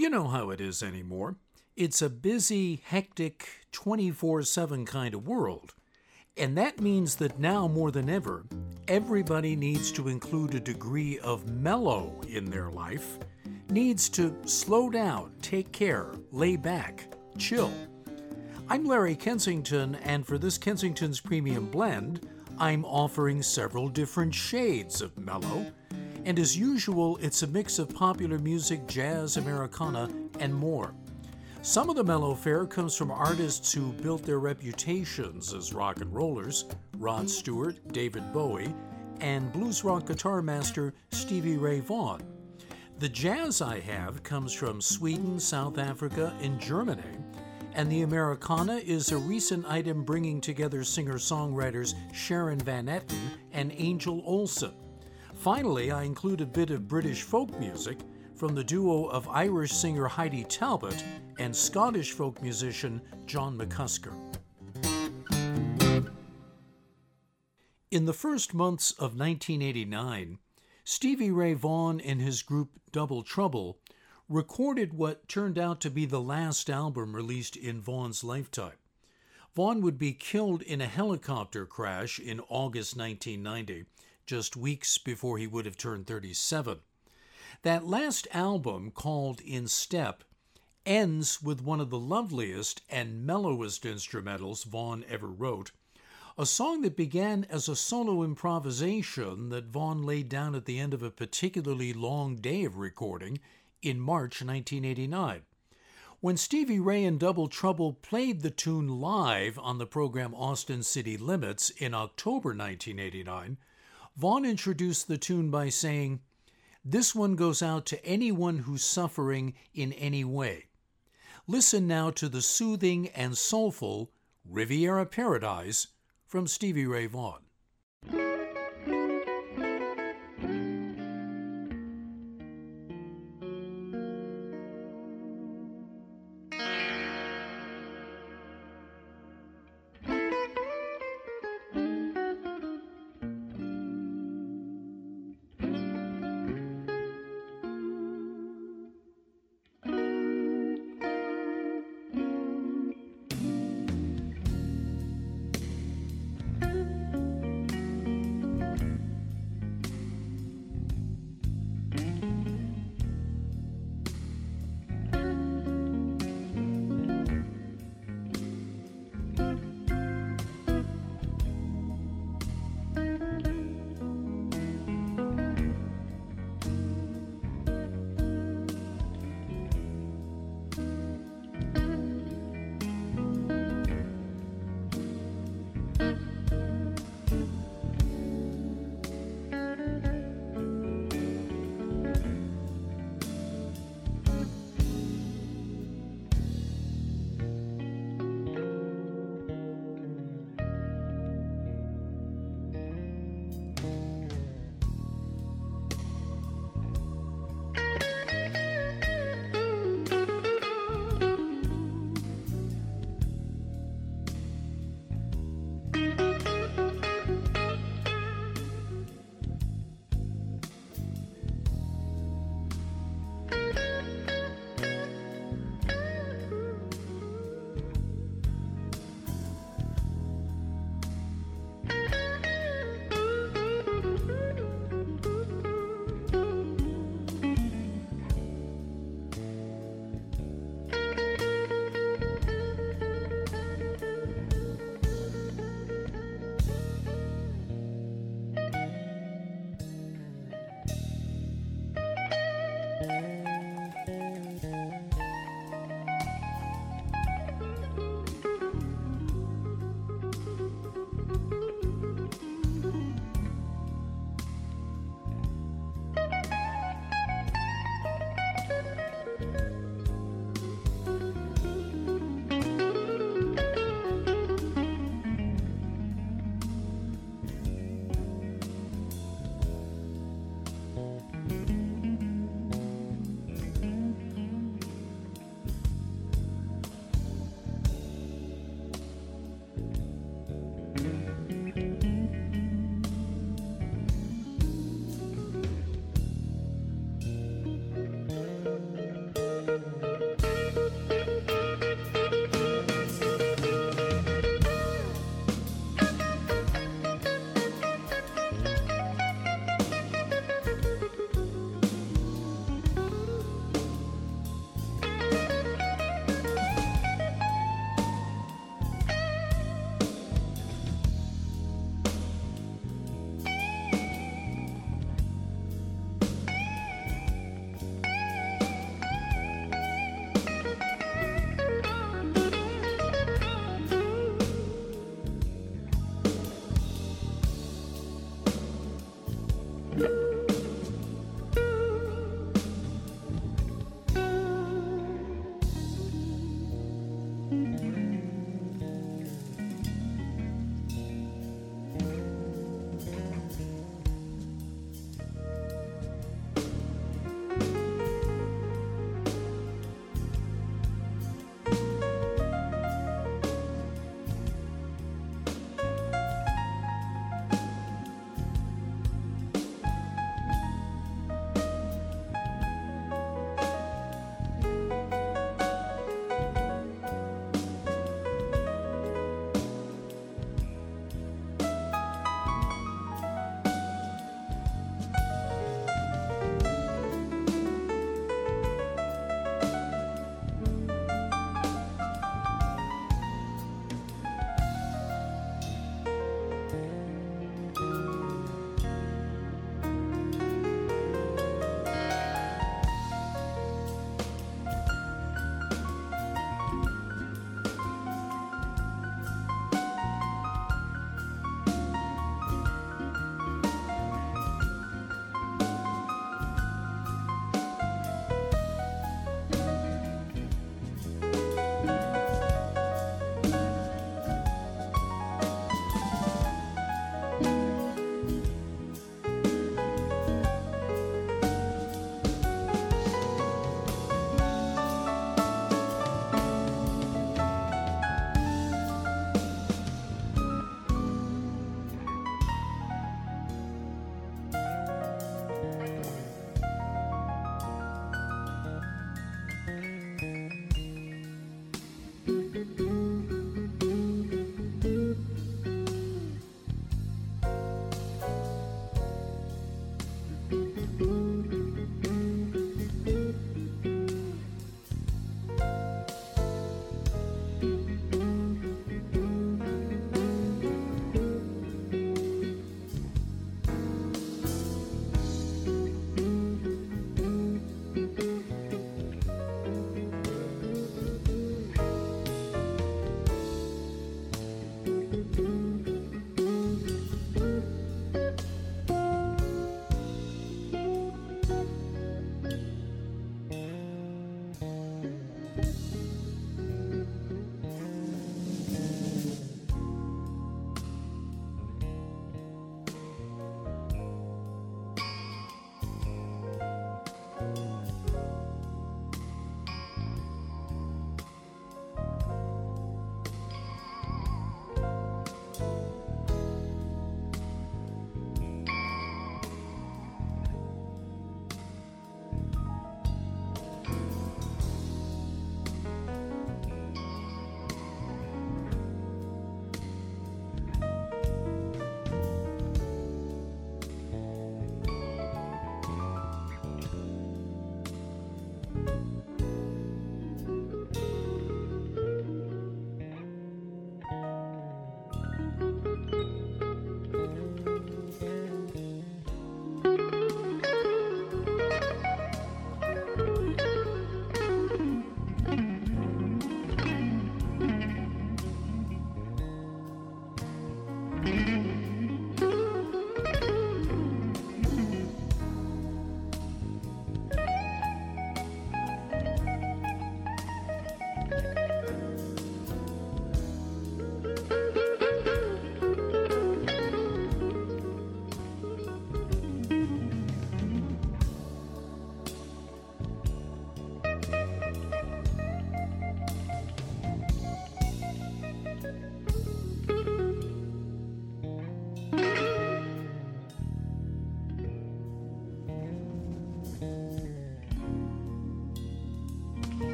You know how it is anymore. It's a busy, hectic, 24 7 kind of world. And that means that now more than ever, everybody needs to include a degree of mellow in their life, needs to slow down, take care, lay back, chill. I'm Larry Kensington, and for this Kensington's Premium Blend, I'm offering several different shades of mellow. And as usual, it's a mix of popular music, jazz, Americana, and more. Some of the mellow fare comes from artists who built their reputations as rock and rollers Rod Stewart, David Bowie, and blues rock guitar master Stevie Ray Vaughan. The jazz I have comes from Sweden, South Africa, and Germany, and the Americana is a recent item bringing together singer songwriters Sharon Van Etten and Angel Olsen. Finally, I include a bit of British folk music from the duo of Irish singer Heidi Talbot and Scottish folk musician John McCusker. In the first months of 1989, Stevie Ray Vaughan and his group Double Trouble recorded what turned out to be the last album released in Vaughan's lifetime. Vaughan would be killed in a helicopter crash in August 1990, just weeks before he would have turned 37. That last album, called In Step, ends with one of the loveliest and mellowest instrumentals Vaughan ever wrote, a song that began as a solo improvisation that Vaughan laid down at the end of a particularly long day of recording in March 1989. When Stevie Ray and Double Trouble played the tune live on the program Austin City Limits in October 1989, Vaughan introduced the tune by saying, this one goes out to anyone who's suffering in any way. Listen now to the soothing and soulful Riviera Paradise from Stevie Ray Vaughan.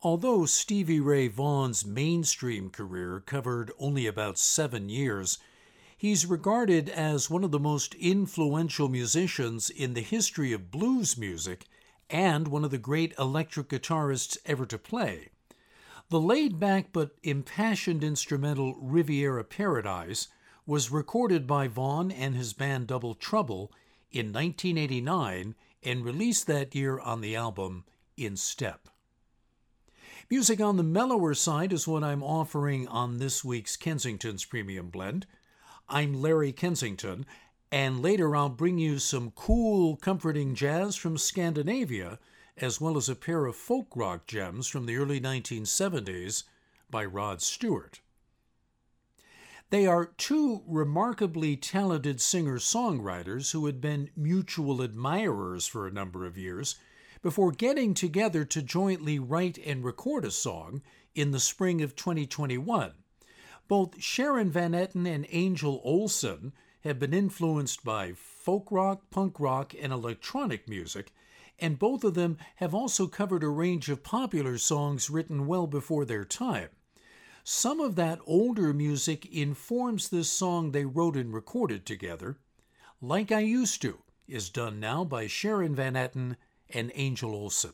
Although Stevie Ray Vaughan's mainstream career covered only about seven years, he's regarded as one of the most influential musicians in the history of blues music and one of the great electric guitarists ever to play. The laid back but impassioned instrumental Riviera Paradise was recorded by Vaughan and his band Double Trouble in 1989 and released that year on the album In Step. Music on the mellower side is what I'm offering on this week's Kensington's Premium Blend. I'm Larry Kensington, and later I'll bring you some cool, comforting jazz from Scandinavia, as well as a pair of folk rock gems from the early 1970s by Rod Stewart. They are two remarkably talented singer songwriters who had been mutual admirers for a number of years before getting together to jointly write and record a song in the spring of 2021. Both Sharon Van Etten and Angel Olsen have been influenced by folk rock, punk rock, and electronic music, and both of them have also covered a range of popular songs written well before their time. Some of that older music informs this song they wrote and recorded together. Like I Used to is done now by Sharon Van Etten and Angel Olsen.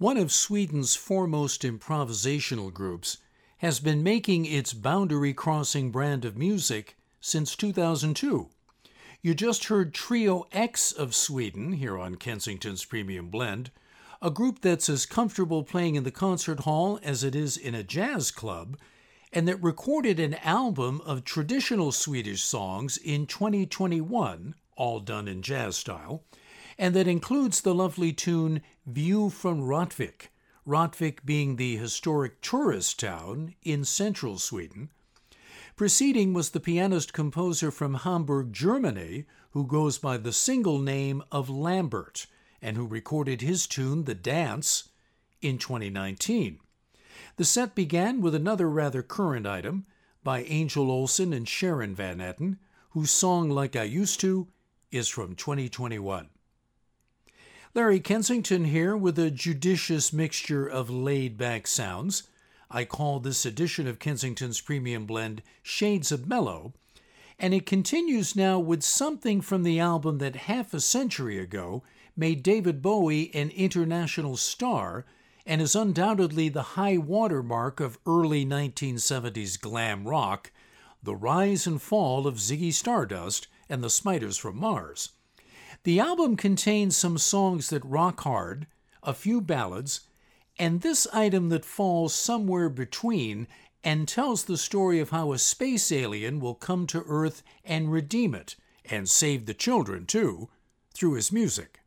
One of Sweden's foremost improvisational groups, has been making its boundary crossing brand of music since 2002. You just heard Trio X of Sweden here on Kensington's Premium Blend, a group that's as comfortable playing in the concert hall as it is in a jazz club, and that recorded an album of traditional Swedish songs in 2021, all done in jazz style, and that includes the lovely tune View from Rättvik, Rättvik being the historic tourist town in central Sweden. Preceding was the pianist composer from Hamburg, Germany, who goes by the single name of Lambert, and who recorded his tune, The Dance, in 2019. The set began with another rather current item by Angel Olsen and Sharon Van Etten, whose song Like I Used to is from 2021. Larry Kensington here with a judicious mixture of laid back sounds. I call this edition of Kensington's Premium Blend Shades of Mellow, and it continues now with something from the album that half a century ago made David Bowie an international star and is undoubtedly the high watermark of early 1970s glam rock, the rise and fall of Ziggy Stardust and the Spiders from Mars. The album contains some songs that rock hard, a few ballads, and this item that falls somewhere between and tells the story of how a space alien will come to Earth and redeem it, and save the children too, through his music.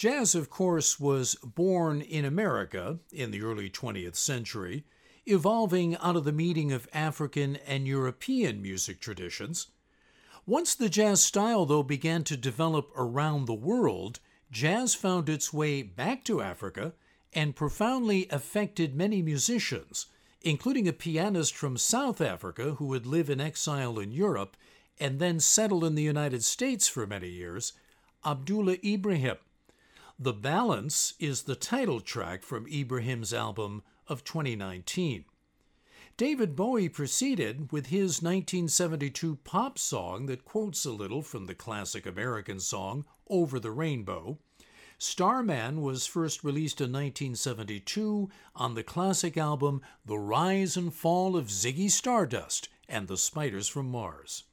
Jazz, of course, was born in America in the early 20th century, evolving out of the meeting of African and European music traditions. Once the jazz style, though, began to develop around the world, jazz found its way back to Africa and profoundly affected many musicians, including a pianist from South Africa who would live in exile in Europe and then settle in the United States for many years, Abdullah Ibrahim. The Balance is the title track from Ibrahim's album of 2019. David Bowie proceeded with his 1972 pop song that quotes a little from the classic American song Over the Rainbow. Starman was first released in 1972 on the classic album The Rise and Fall of Ziggy Stardust and the Spiders from Mars.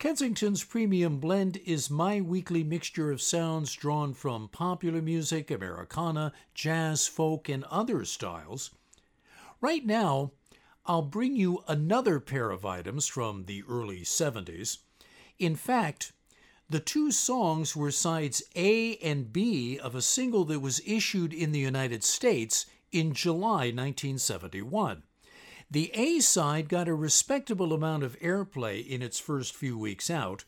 Kensington's premium blend is my weekly mixture of sounds drawn from popular music, Americana, jazz, folk, and other styles. Right now, I'll bring you another pair of items from the early 70s. In fact, the two songs were sides A and B of a single that was issued in the United States in July 1971. The A side got a respectable amount of airplay in its first few weeks out,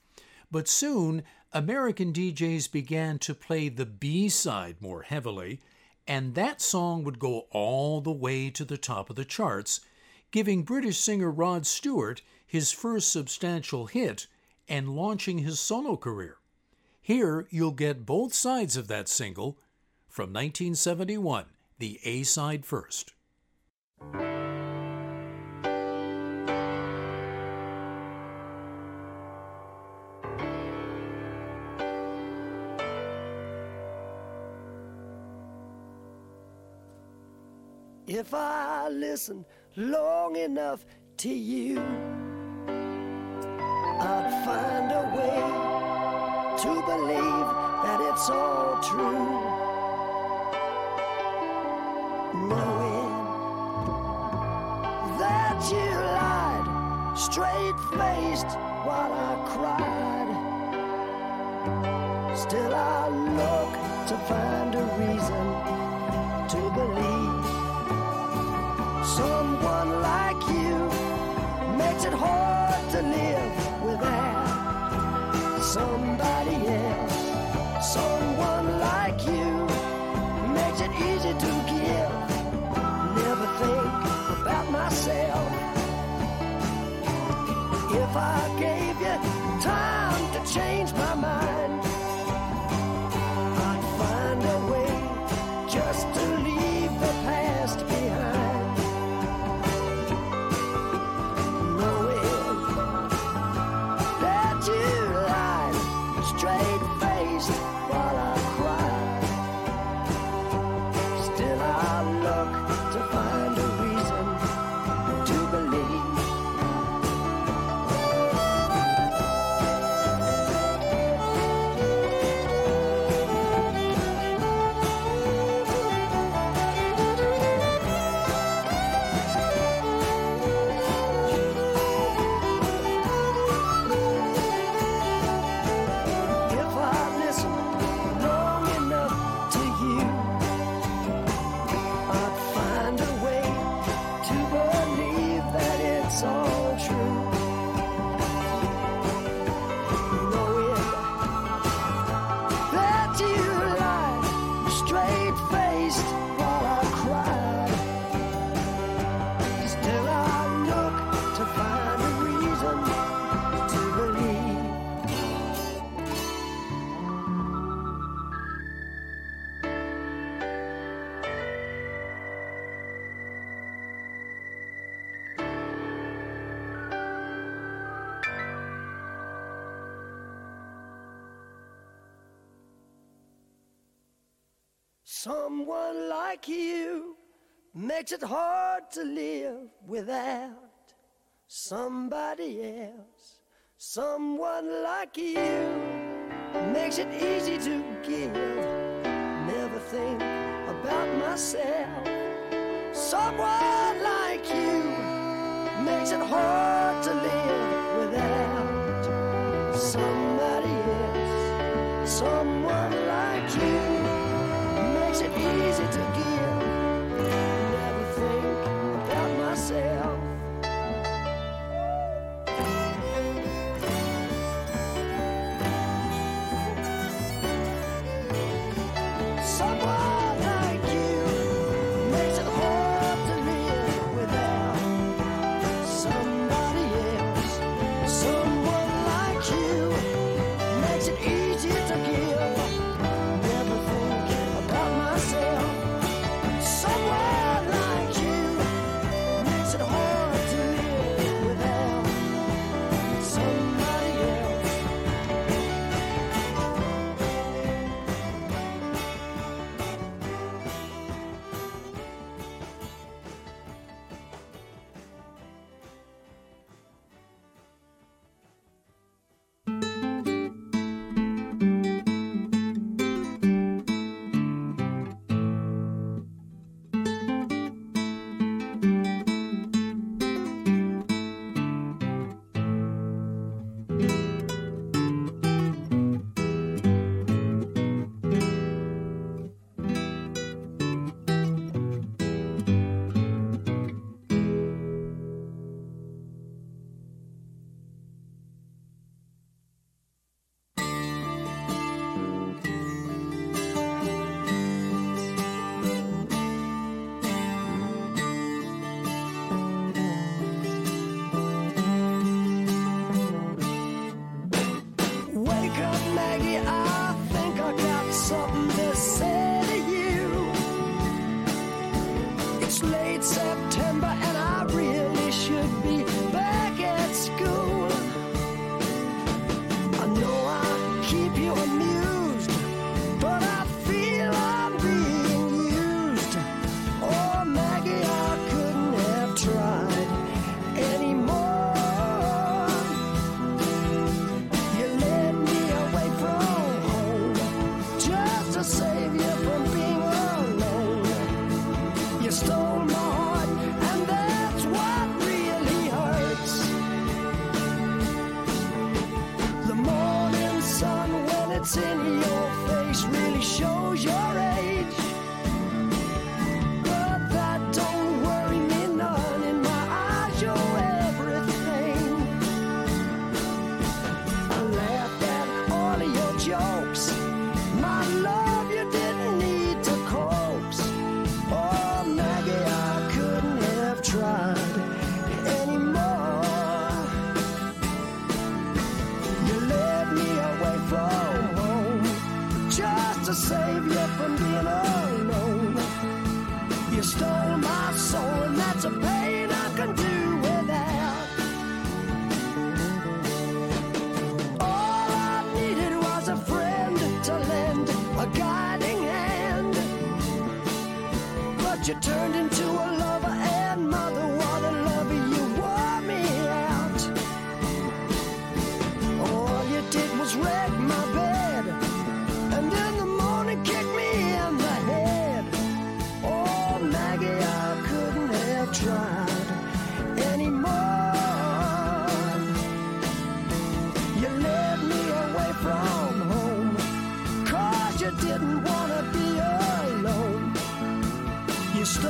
but soon American DJs began to play the B side more heavily, and that song would go all the way to the top of the charts, giving British singer Rod Stewart his first substantial hit and launching his solo career. Here you'll get both sides of that single from 1971, the A side first. If I listen long enough to you, I'd find a way to believe that it's all true. Knowing that you lied straight faced while I cried. Still, I look to find a reason to believe someone like you makes it hard to live without somebody else. Someone like you makes it easy to give. Never think about myself. If I gave you time to change my mind, makes it hard to live without somebody else. Someone like you makes it easy to give. Never think about myself. Someone like you makes it hard to live without somebody else. Someone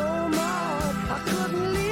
Heart, I couldn't leave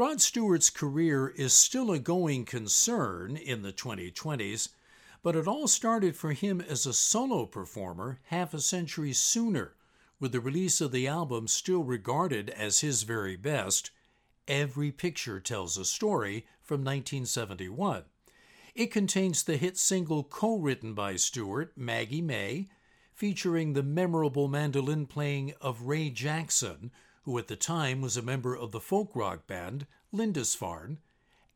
Rod Stewart's career is still a going concern in the 2020s, but it all started for him as a solo performer half a century sooner, with the release of the album still regarded as his very best, Every Picture Tells a Story from 1971. It contains the hit single co written by Stewart, Maggie May, featuring the memorable mandolin playing of Ray Jackson, who at the time was a member of the folk rock band Lindisfarne,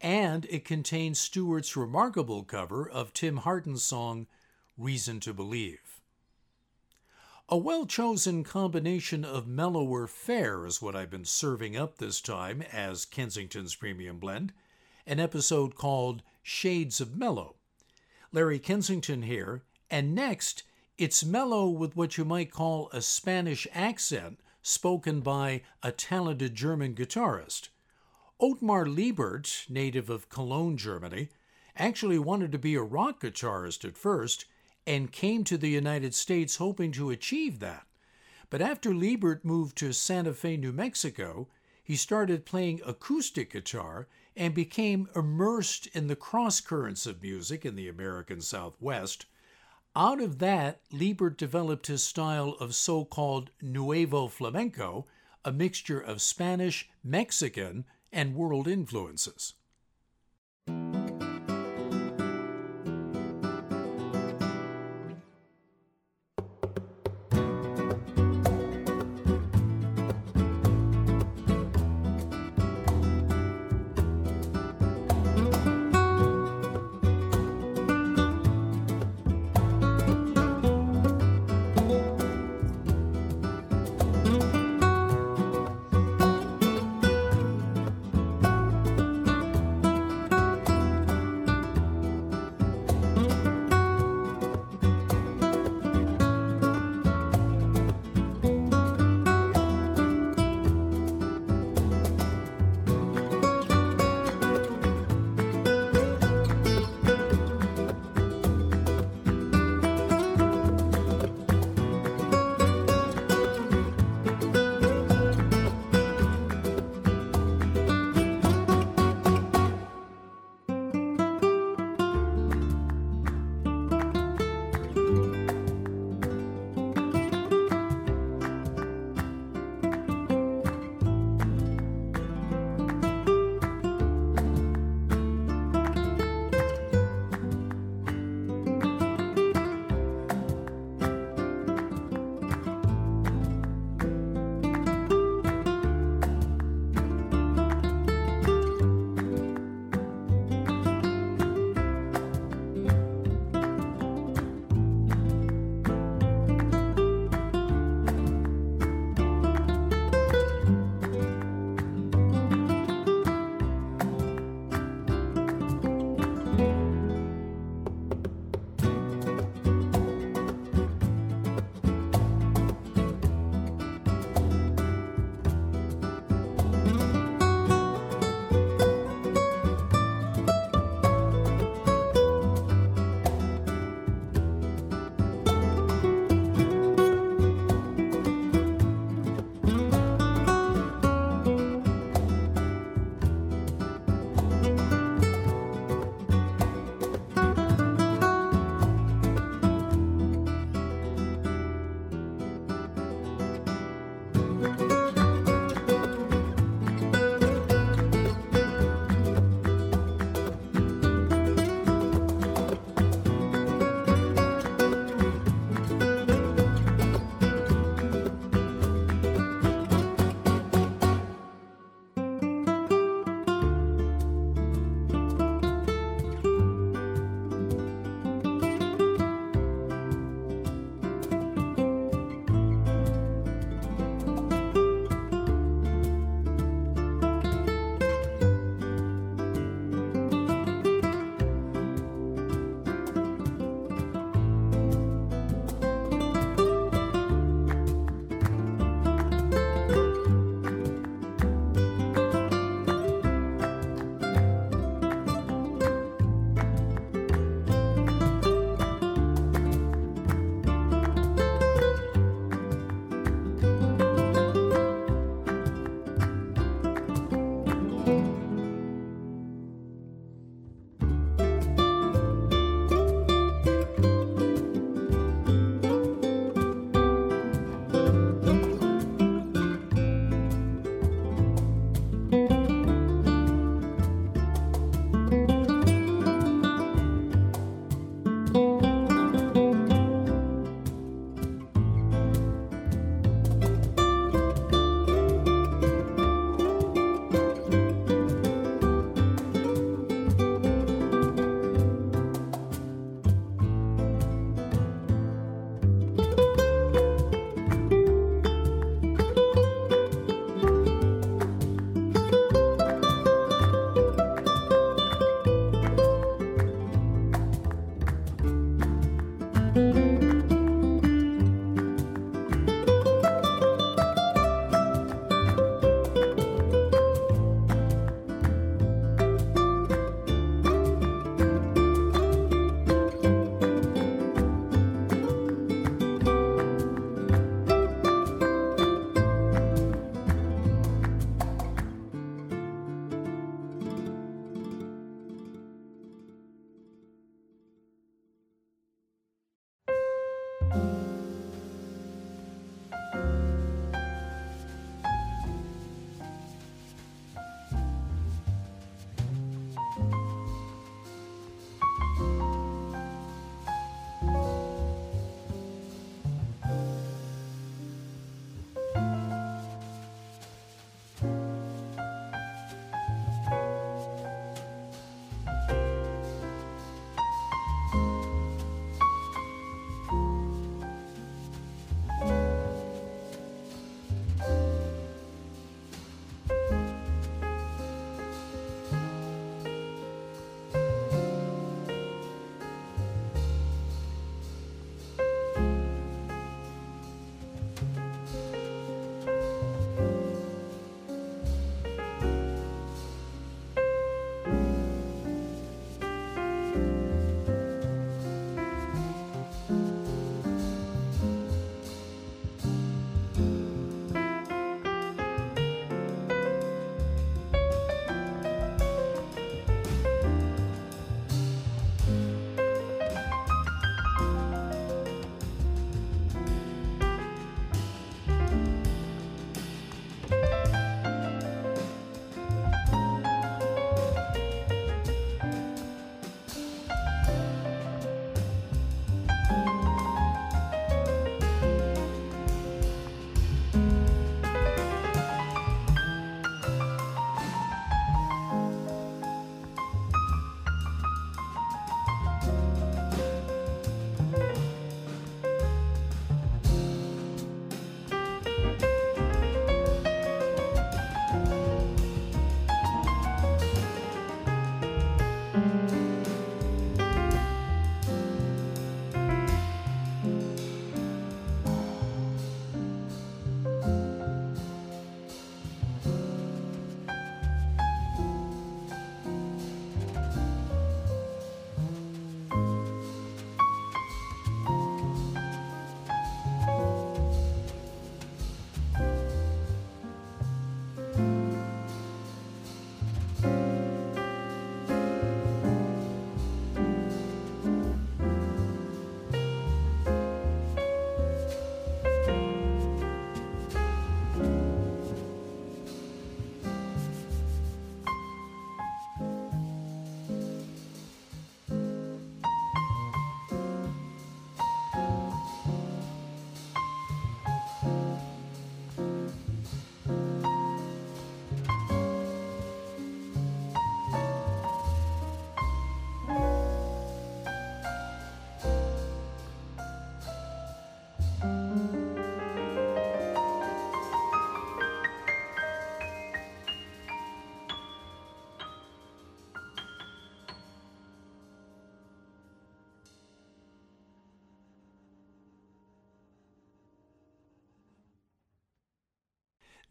and it contains Stewart's remarkable cover of Tim Hardin's song Reason to Believe. A well chosen combination of mellower fare is what I've been serving up this time as Kensington's Premium Blend, an episode called Shades of Mellow. Larry Kensington here, and next, it's mellow with what you might call a Spanish accent spoken by a talented German guitarist. Ottmar Liebert, native of Cologne, Germany, actually wanted to be a rock guitarist at first and came to the United States hoping to achieve that. But after Liebert moved to Santa Fe, New Mexico, he started playing acoustic guitar and became immersed in the cross currents of music in the American Southwest. Out of that, Liebert developed his style of so called Nuevo Flamenco, a mixture of Spanish, Mexican, and world influences.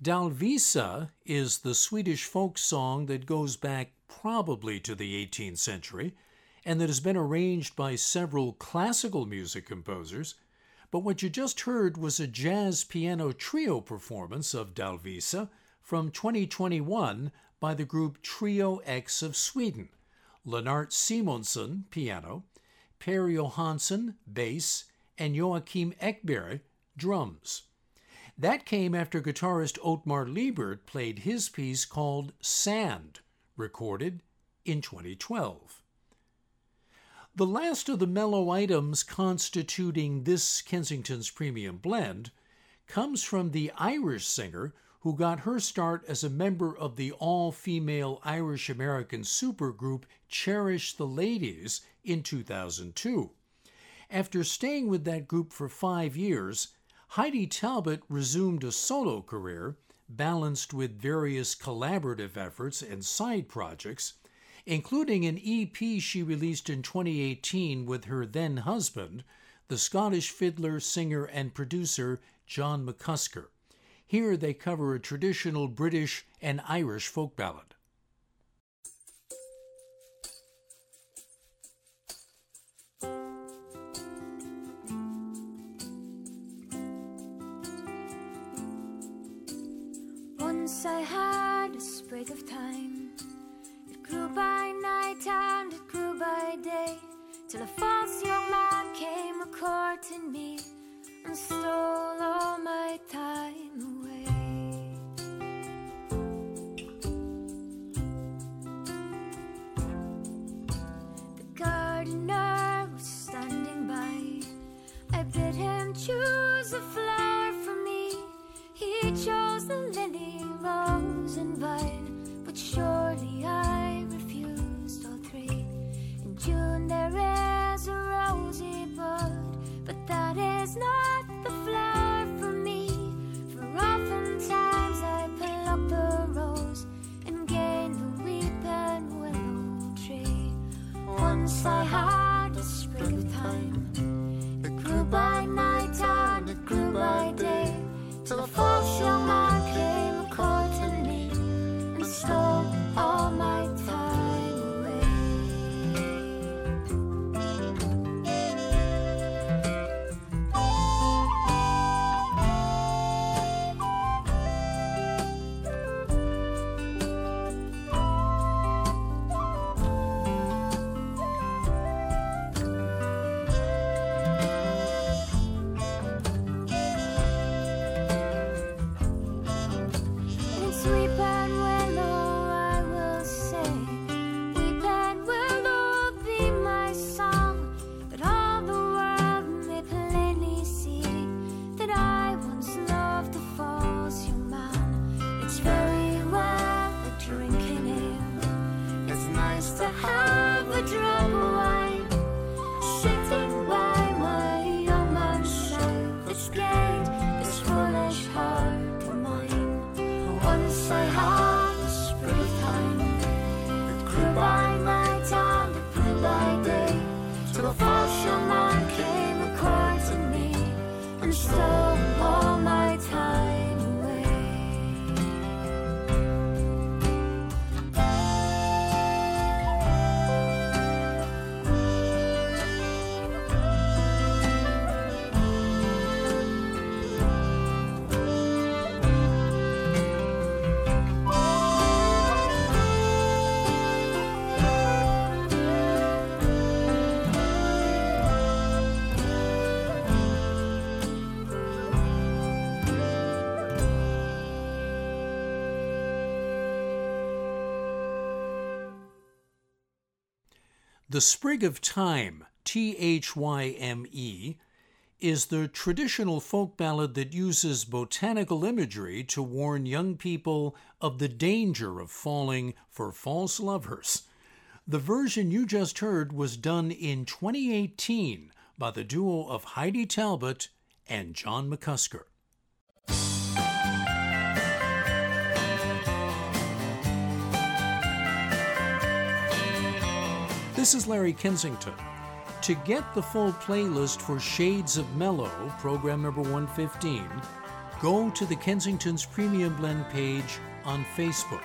Dalvisa is the Swedish folk song that goes back probably to the 18th century and that has been arranged by several classical music composers. But what you just heard was a jazz piano trio performance of Dalvisa from 2021 by the group Trio X of Sweden. Lennart Simonsson, piano, Per Johansson, bass, and Joachim Ekberg, drums. That came after guitarist Ottmar Liebert played his piece called Sand, recorded in 2012. The last of the mellow items constituting this Kensington's premium blend comes from the Irish singer who got her start as a member of the all female Irish American supergroup Cherish the Ladies in 2002. After staying with that group for five years, Heidi Talbot resumed a solo career balanced with various collaborative efforts and side projects including an EP she released in 2018 with her then husband, the Scottish fiddler, singer, and producer John McCusker. Here they cover a traditional British and Irish folk ballad. Once I had a sprig of thyme. It grew by night and it grew by day Till a false young man came a courting me And stole all my thyme away. The gardener was standing by. I bid him choose a flower for me. He chose the Once I The Sprig of Thyme, T H Y M E, is the traditional folk ballad that uses botanical imagery to warn young people of the danger of falling for false lovers. The version you just heard was done in 2018 by the duo of Heidi Talbot and John McCusker. This is Larry Kensington. To get the full playlist for Shades of Mellow, program number 115, go to the Kensington's Premium Blend page on Facebook.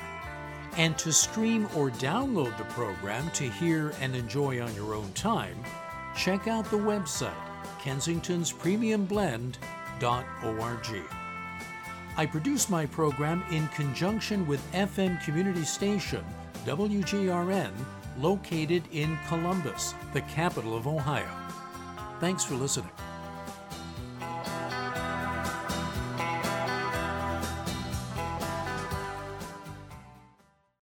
And to stream or download the program to hear and enjoy on your own time, check out the website kensingtonspremiumblend.org. I produce my program in conjunction with FM community station WGRN, located in Columbus, the capital of Ohio. Thanks for listening.